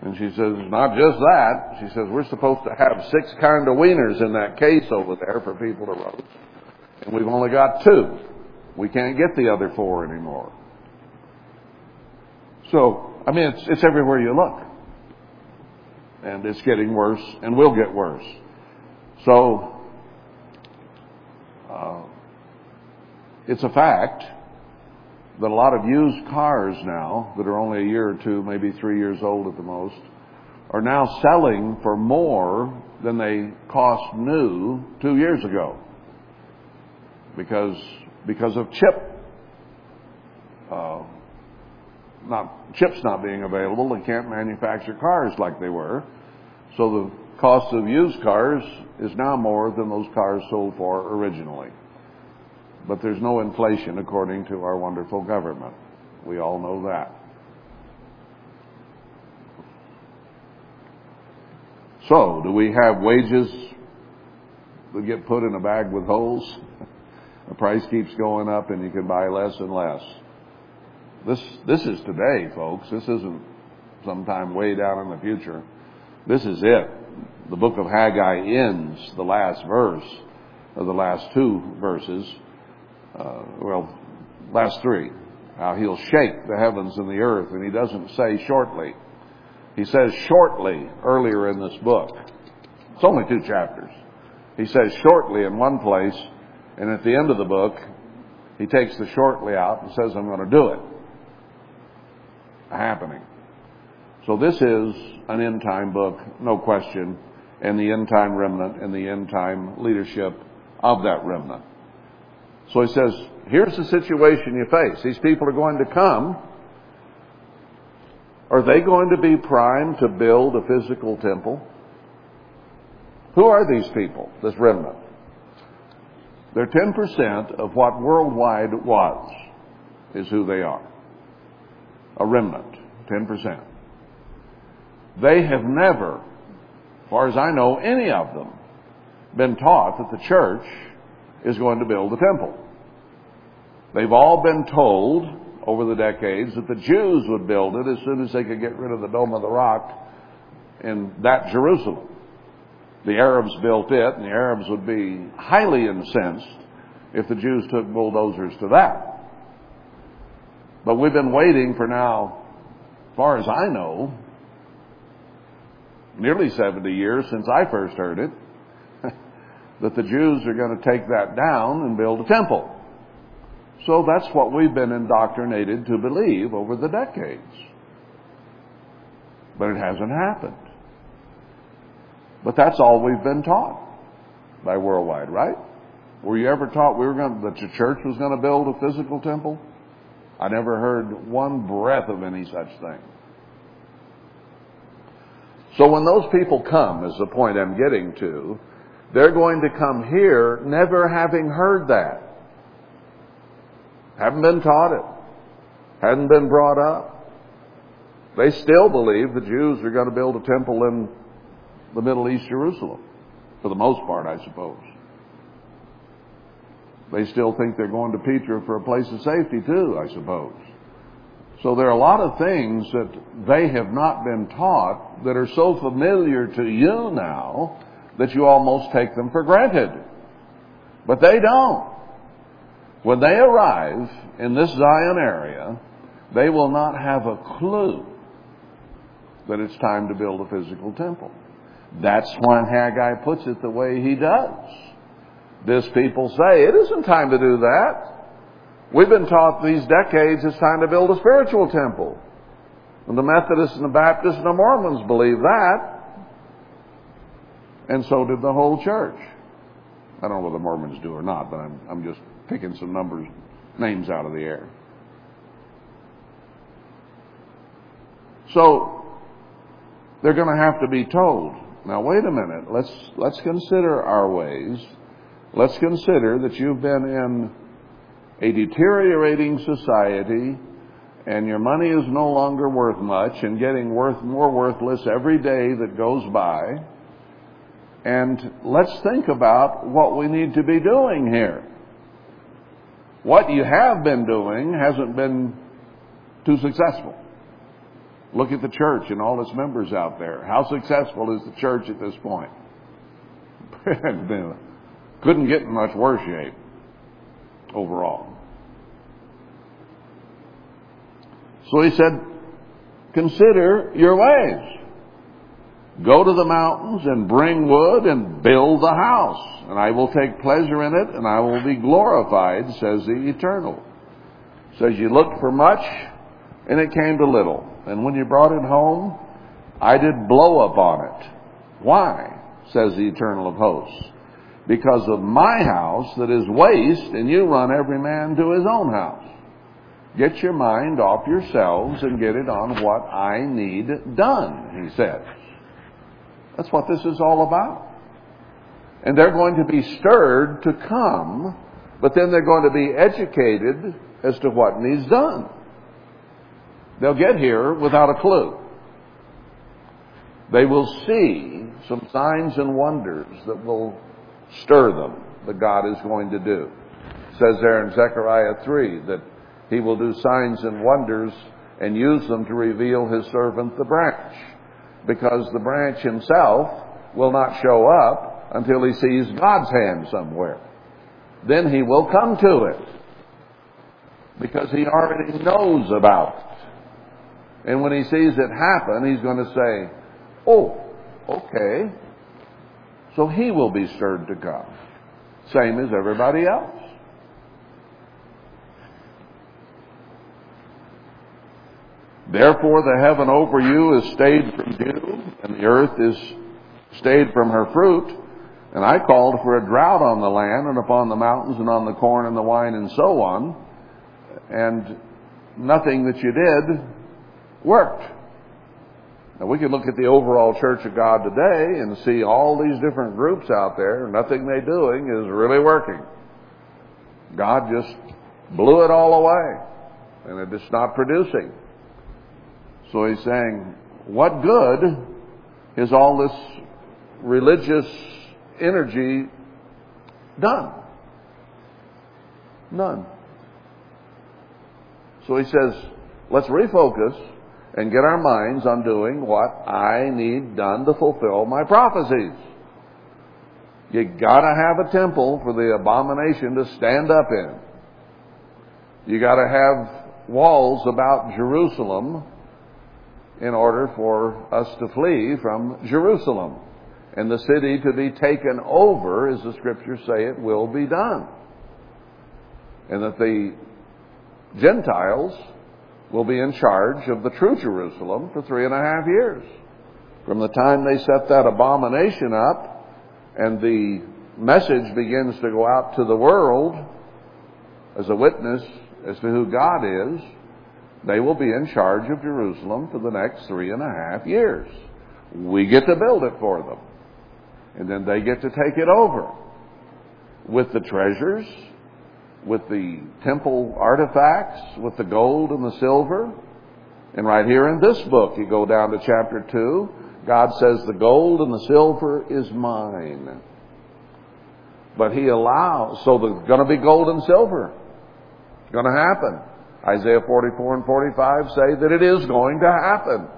And she says, not just that. She says, we're supposed to have six kind of wieners in that case over there for people to roast. And we've only got two. We can't get the other four anymore. So, I mean, it's, it's everywhere you look. And it's getting worse and will get worse. So, uh, it's a fact that a lot of used cars now, that are only a year or two, maybe three years old at the most, are now selling for more than they cost new two years ago. Because, because of chip, uh, not, chips not being available, they can't manufacture cars like they were. So the cost of used cars is now more than those cars sold for originally. But there's no inflation according to our wonderful government. We all know that. So, do we have wages that get put in a bag with holes? [laughs] The price keeps going up and you can buy less and less. This, this is today, folks. This isn't sometime way down in the future. This is it. The book of Haggai ends the last verse, or the last two verses, uh, well, last three. How he'll shake the heavens and the earth, and he doesn't say shortly. He says shortly earlier in this book. It's only two chapters. He says shortly in one place, and at the end of the book, he takes the shortly out and says, I'm going to do it. Happening. So this is an end time book, no question, and the end time remnant and the end time leadership of that remnant. So he says, here's the situation you face. These people are going to come. Are they going to be primed to build a physical temple? Who are these people, this remnant? They're 10% of what worldwide was, is who they are. A remnant, 10%. They have never, as far as I know, any of them, been taught that the church is going to build a temple. They've all been told over the decades that the Jews would build it as soon as they could get rid of the Dome of the Rock in that Jerusalem. The Arabs built it, and the Arabs would be highly incensed if the Jews took bulldozers to that. But we've been waiting for now, as far as I know, nearly 70 years since I first heard it, [laughs] that the Jews are going to take that down and build a temple. So that's what we've been indoctrinated to believe over the decades. But it hasn't happened. But that's all we've been taught by worldwide, right? Were you ever taught we were going to, that the church was going to build a physical temple? I never heard one breath of any such thing. So when those people come, is the point I'm getting to, they're going to come here never having heard that. Haven't been taught it. Hadn't been brought up. They still believe the Jews are going to build a temple in the Middle East Jerusalem. For the most part, I suppose. They still think they're going to Petra for a place of safety too, I suppose. So there are a lot of things that they have not been taught that are so familiar to you now that you almost take them for granted. But they don't. When they arrive in this Zion area, they will not have a clue that it's time to build a physical temple. That's why Haggai puts it the way he does. This people say, it isn't time to do that. We've been taught these decades it's time to build a spiritual temple. And the Methodists and the Baptists and the Mormons believe that. And so did the whole church. I don't know whether the Mormons do or not, but I'm, I'm just picking some numbers, names out of the air. So, they're going to have to be told, now wait a minute, let's, let's consider our ways. Let's consider that you've been in a deteriorating society and your money is no longer worth much and getting worth more worthless every day that goes by. And let's think about what we need to be doing here. What you have been doing hasn't been too successful. Look at the church and all its members out there. How successful is the church at this point? [laughs] Couldn't get in much worse shape overall. So he said, consider your ways. Go to the mountains and bring wood and build the house, and I will take pleasure in it, and I will be glorified, says the Eternal. Says you looked for much, and it came to little. And when you brought it home, I did blow up on it. Why? says the Eternal of hosts. Because of my house that is waste, and you run every man to his own house. Get your mind off yourselves and get it on what I need done, he says. That's what this is all about. And they're going to be stirred to come, but then they're going to be educated as to what needs done. They'll get here without a clue. They will see some signs and wonders that will stir them that God is going to do. It says there in Zechariah 3 that he will do signs and wonders and use them to reveal his servant the branch. Because the branch himself will not show up until he sees God's hand somewhere. Then he will come to it. Because he already knows about it. And when he sees it happen, he's going to say, Oh, okay. So he will be stirred to come. Same as everybody else. Therefore the heaven over you is stayed from dew, and the earth is stayed from her fruit. And I called for a drought on the land and upon the mountains and on the corn and the wine and so on. And nothing that you did worked. Now we can look at the overall Church of God today and see all these different groups out there. Nothing they're doing is really working. God just blew it all away. And it's not producing. So he's saying, what good is all this religious energy done? None. So he says, let's refocus and get our minds on doing what I need done to fulfill my prophecies. You gotta have a temple for the abomination to stand up in. You gotta have walls about Jerusalem in order for us to flee from Jerusalem and the city to be taken over, as the scriptures say it will be done. And that the Gentiles will be in charge of the true Jerusalem for three and a half years. From the time they set that abomination up and the message begins to go out to the world as a witness as to who God is, they will be in charge of Jerusalem for the next three and a half years. We get to build it for them. And then they get to take it over with the treasures, with the temple artifacts, with the gold and the silver. And right here in this book, you go down to chapter 2, God says, The gold and the silver is mine. But he allows, so there's going to be gold and silver. It's going to happen. Isaiah 44 and 45 say that it is going to happen.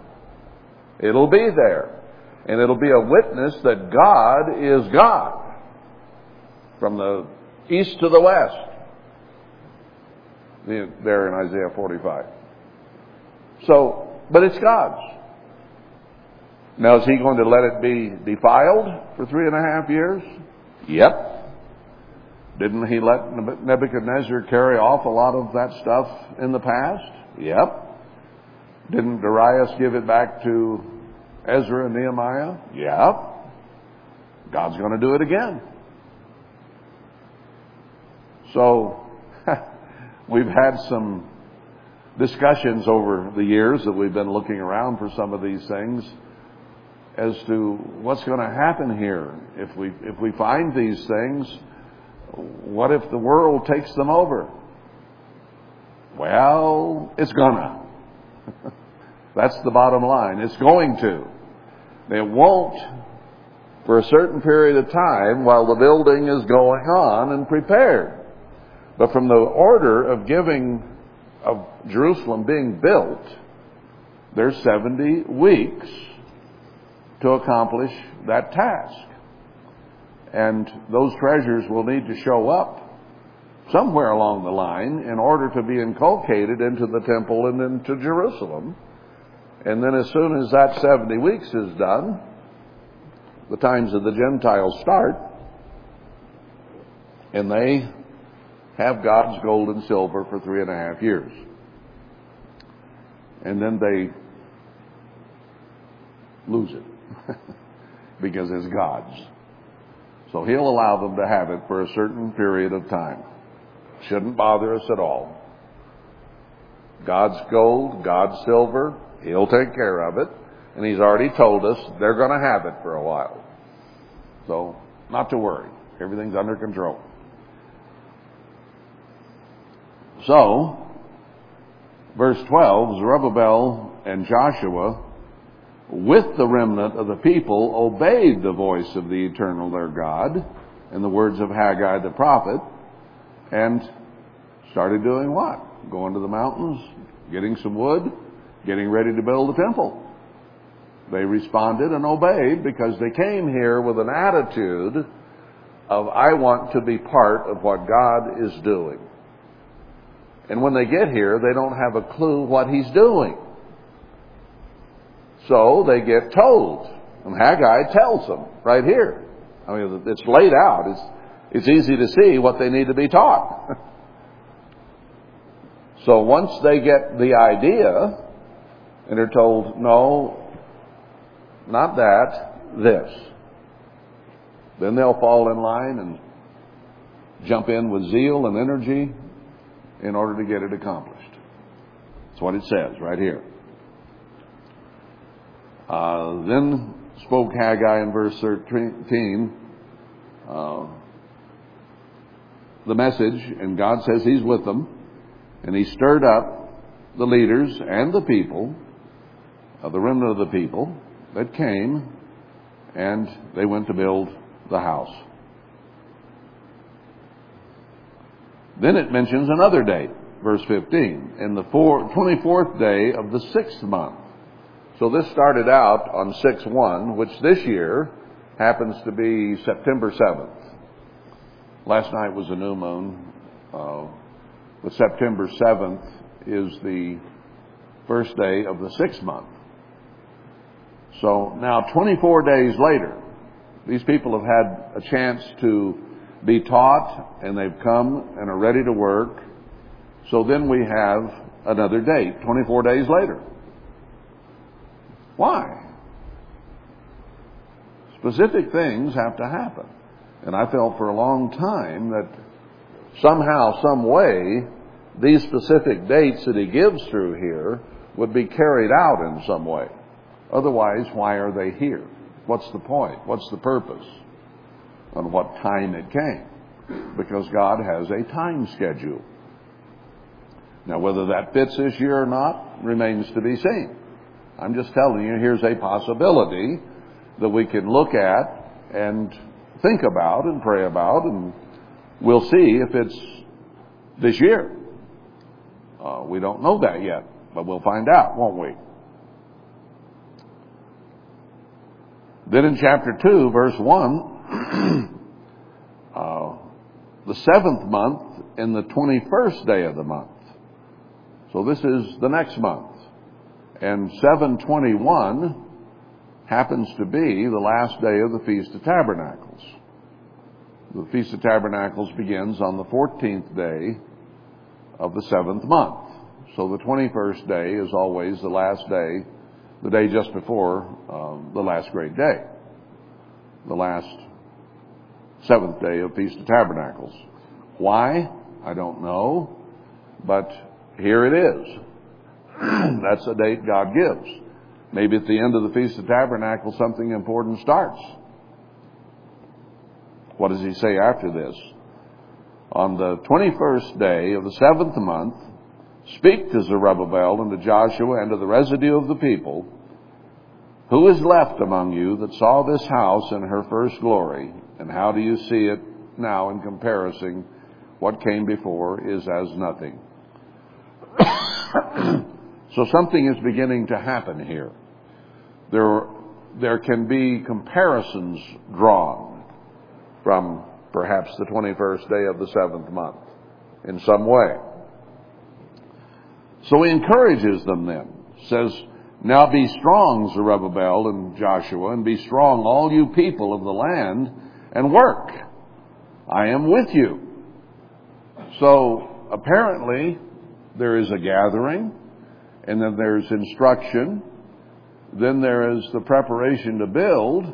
It'll be there. And it'll be a witness that God is God. From the east to the west. There in Isaiah 45. So, but it's God's. Now, is he going to let it be defiled for three and a half years? Yep. Didn't he let Nebuchadnezzar carry off a lot of that stuff in the past? Yep. Didn't Darius give it back to Ezra and Nehemiah? Yep. God's going to do it again. So, we've had some discussions over the years that we've been looking around for some of these things as to what's going to happen here. If we if we find these things what if the world takes them over? Well it's gonna. [laughs] That's the bottom line. It's going to. It won't for a certain period of time while the building is going on and prepared but from the order of giving of Jerusalem being built there's 70 weeks to accomplish that task. And those treasures will need to show up somewhere along the line in order to be inculcated into the temple and into Jerusalem. And then as soon as that 70 weeks is done, the times of the Gentiles start, and they have God's gold and silver for three and a half years. And then they lose it. [laughs] because it's God's. So He'll allow them to have it for a certain period of time. Shouldn't bother us at all. God's gold, God's silver, He'll take care of it. And He's already told us they're going to have it for a while. So, not to worry. Everything's under control. So, verse 12, Zerubbabel and Joshua with the remnant of the people obeyed the voice of the eternal their God and the words of Haggai the prophet and started doing what? Going to the mountains, getting some wood, getting ready to build a temple. They responded and obeyed because they came here with an attitude of, I want to be part of what God is doing. And when they get here, they don't have a clue what He's doing. So they get told. And Haggai tells them right here. I mean, it's laid out. It's, it's easy to see what they need to be taught. [laughs] so once they get the idea and are told, no, not that, this, then they'll fall in line and jump in with zeal and energy in order to get it accomplished. That's what it says right here. Uh, then spoke Haggai in verse 13 uh, the message, and God says He's with them, and He stirred up the leaders and the people, uh, the remnant of the people that came, and they went to build the house. Then it mentions another date, verse 15, in the four, 24th day of the sixth month. So this started out on 6-1, which this year happens to be September 7th. Last night was a new moon. Uh, but September 7th is the first day of the sixth month. So now 24 days later, these people have had a chance to be taught and they've come and are ready to work. So then we have another date, 24 days later. Why? Specific things have to happen. And I felt for a long time that somehow, some way, these specific dates that he gives through here would be carried out in some way. Otherwise, why are they here? What's the point? What's the purpose? On what time it came? Because God has a time schedule. Now, whether that fits this year or not remains to be seen. I'm just telling you, here's a possibility that we can look at and think about and pray about, and we'll see if it's this year. Uh, we don't know that yet, but we'll find out, won't we? Then in chapter 2, verse 1, [clears throat] uh, the seventh month in the 21st day of the month. So this is the next month. And 721 happens to be the last day of the Feast of Tabernacles. The Feast of Tabernacles begins on the 14th day of the seventh month. So the 21st day is always the last day, the day just before um, the last great day, the last seventh day of Feast of Tabernacles. Why? I don't know, but here it is. [clears throat] That's the date God gives. Maybe at the end of the Feast of Tabernacles something important starts. What does he say after this? On the 21st day of the seventh month, speak to Zerubbabel and to Joshua and to the residue of the people, who is left among you that saw this house in her first glory, and how do you see it now in comparison? What came before is as nothing. [coughs] so something is beginning to happen here. There, there can be comparisons drawn from perhaps the 21st day of the seventh month in some way. So he encourages them then, says, Now be strong, Zerubbabel and Joshua, and be strong, all you people of the land, and work. I am with you. So apparently, there is a gathering, and then there's instruction, then there is the preparation to build,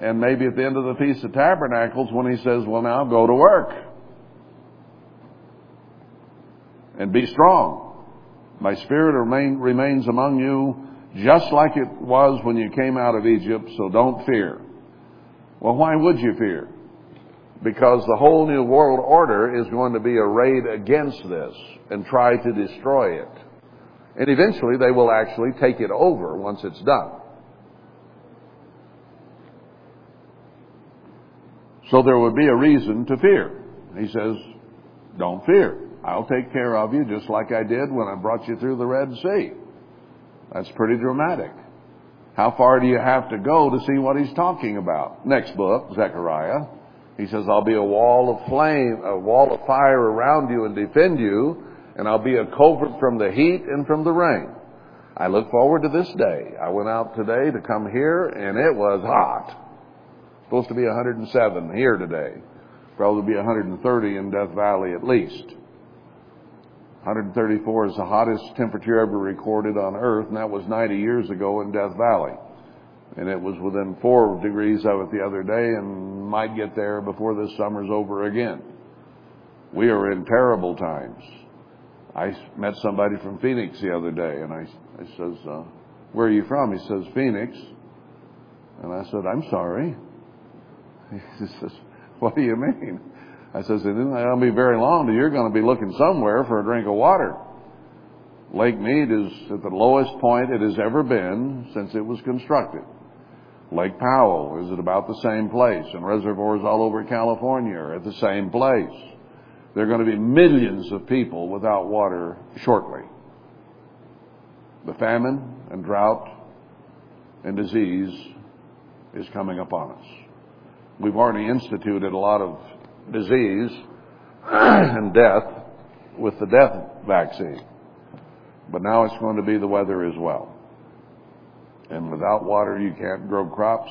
and maybe at the end of the Feast of Tabernacles when he says, Well, now go to work and be strong. My spirit remain, remains among you just like it was when you came out of Egypt, so don't fear. Well, why would you fear? Because the whole new world order is going to be arrayed against this and try to destroy it. And eventually they will actually take it over once it's done. So there would be a reason to fear. He says, don't fear. I'll take care of you just like I did when I brought you through the Red Sea. That's pretty dramatic. How far do you have to go to see what he's talking about? Next book, Zechariah. He says, I'll be a wall of flame, a wall of fire around you and defend you, and I'll be a covert from the heat and from the rain. I look forward to this day. I went out today to come here, and it was hot. Supposed to be 107 here today. Probably be 130 in Death Valley at least. 134 is the hottest temperature ever recorded on Earth, and that was 90 years ago in Death Valley. And it was within four degrees of it the other day and might get there before this summer's over again. We are in terrible times. I met somebody from Phoenix the other day, and I, I says, uh, where are you from? He says, Phoenix. And I said, I'm sorry. [laughs] He says, what do you mean? I says, it isn't going to be very long till you're going to be looking somewhere for a drink of water. Lake Mead is at the lowest point it has ever been since it was constructed. Lake Powell is at about the same place, and reservoirs all over California are at the same place. There are going to be millions of people without water shortly. The famine and drought and disease is coming upon us. We've already instituted a lot of disease [clears throat] and death with the death vaccine. But now it's going to be the weather as well. And without water, you can't grow crops.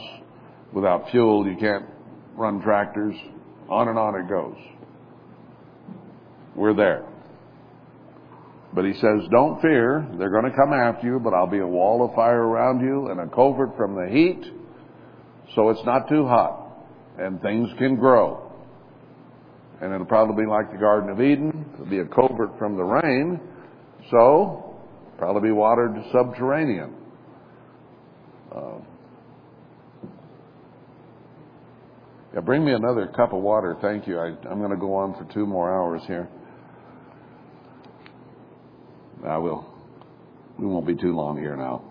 Without fuel, you can't run tractors. On and on it goes. We're there. But he says, don't fear. They're going to come after you, but I'll be a wall of fire around you and a covert from the heat. So it's not too hot and things can grow. And it'll probably be like the Garden of Eden. It'll be a covert from the rain. So, probably be watered subterranean. Uh, yeah, bring me another cup of water, thank you. I, I'm going to go on for two more hours here. I will. We won't be too long here now.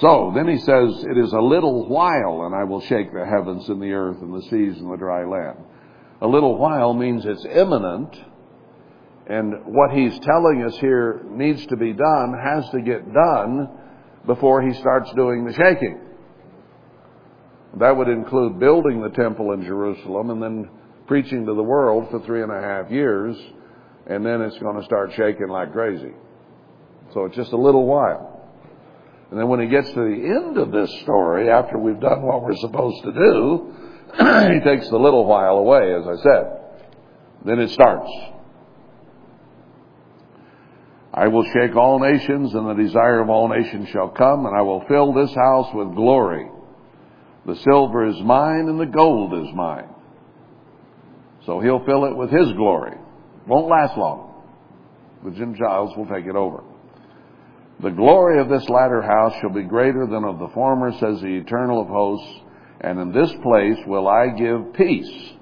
So then he says, It is a little while, and I will shake the heavens and the earth and the seas and the dry land. A little while means it's imminent, and what he's telling us here needs to be done has to get done before he starts doing the shaking. That would include building the temple in Jerusalem and then preaching to the world for three and a half years, and then it's going to start shaking like crazy. So it's just a little while. And then when he gets to the end of this story, after we've done what we're supposed to do, [clears throat] he takes the little while away, as I said. Then it starts. I will shake all nations, and the desire of all nations shall come, and I will fill this house with glory. The silver is mine, and the gold is mine. So he'll fill it with his glory. Won't last long. The Gentiles will take it over. The glory of this latter house shall be greater than of the former, says the eternal of hosts, and in this place will I give peace.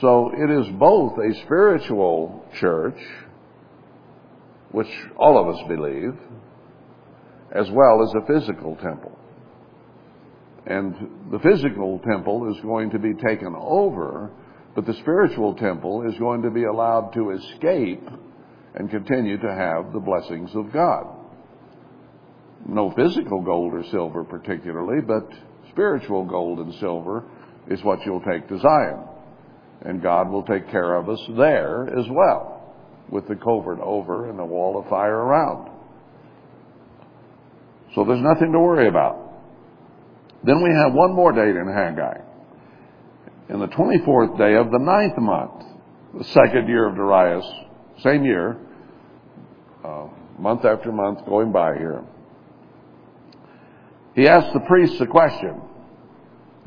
So it is both a spiritual church, which all of us believe, as well as a physical temple. And the physical temple is going to be taken over, but the spiritual temple is going to be allowed to escape and continue to have the blessings of God no physical gold or silver particularly, but spiritual gold and silver is what you'll take to Zion. And God will take care of us there as well, with the covert over and the wall of fire around. So there's nothing to worry about. Then we have one more date in Haggai. In the 24th day of the ninth month, the second year of Darius, same year, uh, month after month going by here. He asked the priests a question.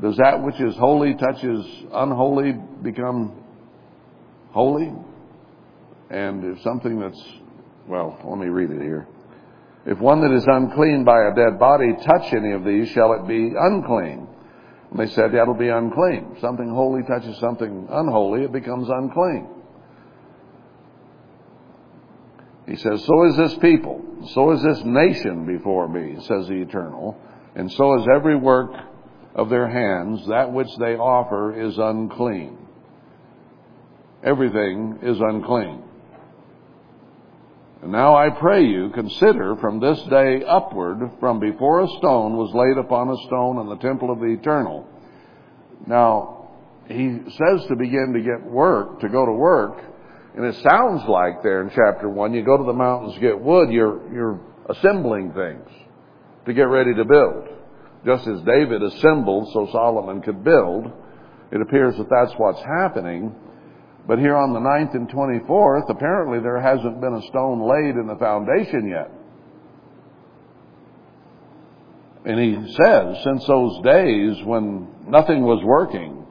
Does that which is holy touches unholy become holy? And if something that's, well, let me read it here. If one that is unclean by a dead body touch any of these, shall it be unclean? And they said that'll be unclean. Something holy touches something unholy, it becomes unclean. He says, So is this people, so is this nation before me, says the Eternal and so is every work of their hands, that which they offer is unclean. Everything is unclean. And now I pray you, consider from this day upward, from before a stone was laid upon a stone in the temple of the eternal. Now, he says to begin to get work, to go to work, and it sounds like there in chapter one, you go to the mountains, get wood, you're, you're assembling things to get ready to build. Just as David assembled so Solomon could build, it appears that that's what's happening. But here on the 9th and 24th, apparently there hasn't been a stone laid in the foundation yet. And he says, since those days when nothing was working,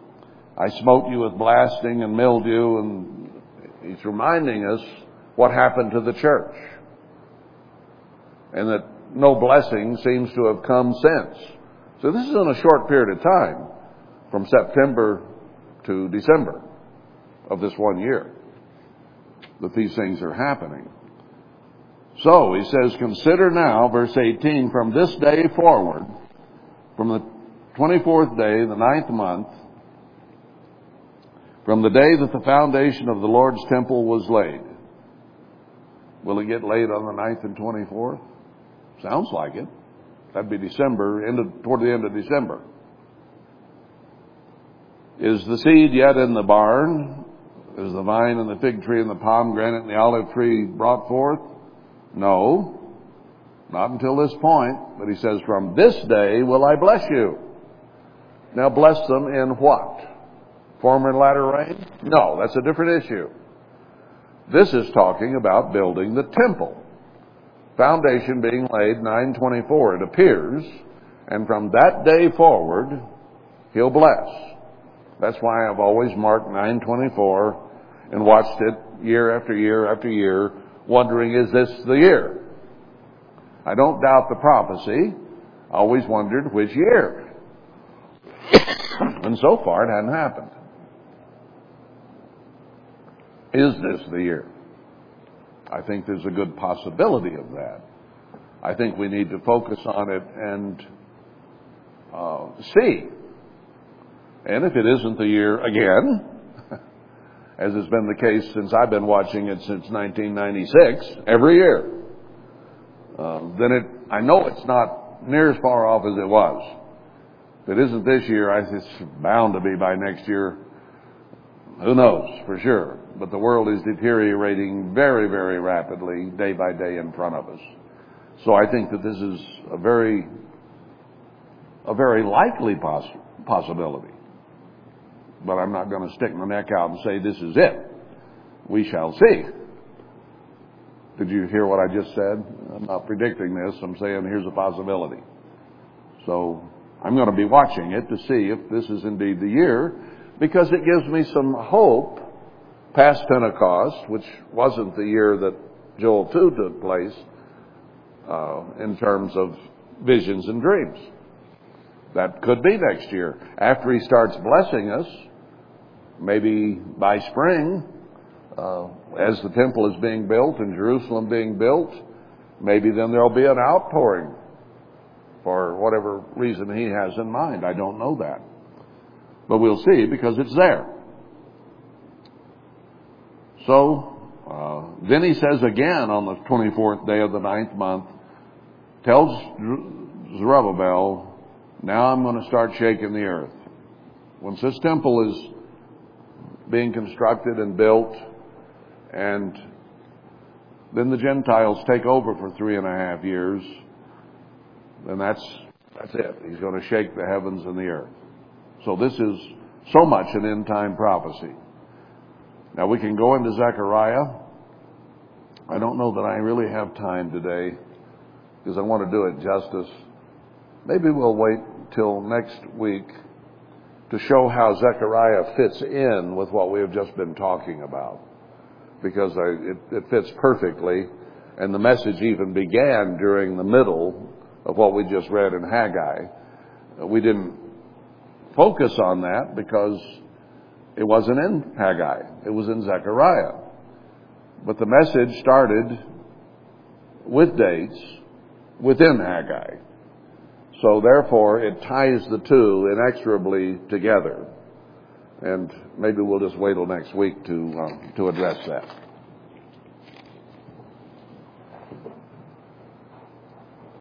I smote you with blasting and mildew, and he's reminding us what happened to the church. And that no blessing seems to have come since. So this is in a short period of time, from September to December of this one year, that these things are happening. So he says, consider now, verse 18, from this day forward, from the 24th day, the ninth month, from the day that the foundation of the Lord's temple was laid. Will it get laid on the 9th and 24th? Sounds like it. That'd be December, end of, toward the end of December. Is the seed yet in the barn? Is the vine and the fig tree and the pomegranate and the olive tree brought forth? No. Not until this point. But he says, from this day will I bless you. Now bless them in what? Former and latter rain? No, that's a different issue. This is talking about building the temple foundation being laid 924 it appears and from that day forward he'll bless. That's why i've always marked 924 and watched it year after year after year wondering is this the year? I don't doubt the prophecy. I always wondered which year. [coughs] And so far it hadn't happened. Is this the year I think there's a good possibility of that. I think we need to focus on it and uh, see. And if it isn't the year again, [laughs] as has been the case since I've been watching it since 1996, every year, uh, then it, I know it's not near as far off as it was. If it isn't this year, it's bound to be by next year. Who knows for sure? But the world is deteriorating very, very rapidly day by day in front of us. So I think that this is a very, a very likely poss- possibility. But I'm not going to stick my neck out and say this is it. We shall see. Did you hear what I just said? I'm not predicting this. I'm saying here's a possibility. So I'm going to be watching it to see if this is indeed the year because it gives me some hope past Pentecost, which wasn't the year that Joel 2 took place uh, in terms of visions and dreams. That could be next year. After he starts blessing us, maybe by spring, uh, as the temple is being built and Jerusalem being built, maybe then there'll be an outpouring for whatever reason he has in mind. I don't know that. But we'll see because it's there. So, uh, then he says again on the 24th day of the ninth month, tells Zerubbabel, now I'm going to start shaking the earth. Once this temple is being constructed and built, and then the Gentiles take over for three and a half years, then that's, that's it. He's going to shake the heavens and the earth. So this is so much an end time prophecy. Now we can go into Zechariah. I don't know that I really have time today because I want to do it justice. Maybe we'll wait till next week to show how Zechariah fits in with what we have just been talking about. Because I, it, it fits perfectly, and the message even began during the middle of what we just read in Haggai. We didn't focus on that because it wasn't in Haggai, it was in Zechariah. But the message started with dates within Haggai. So therefore, it ties the two inexorably together. And maybe we'll just wait till next week to, uh, to address that.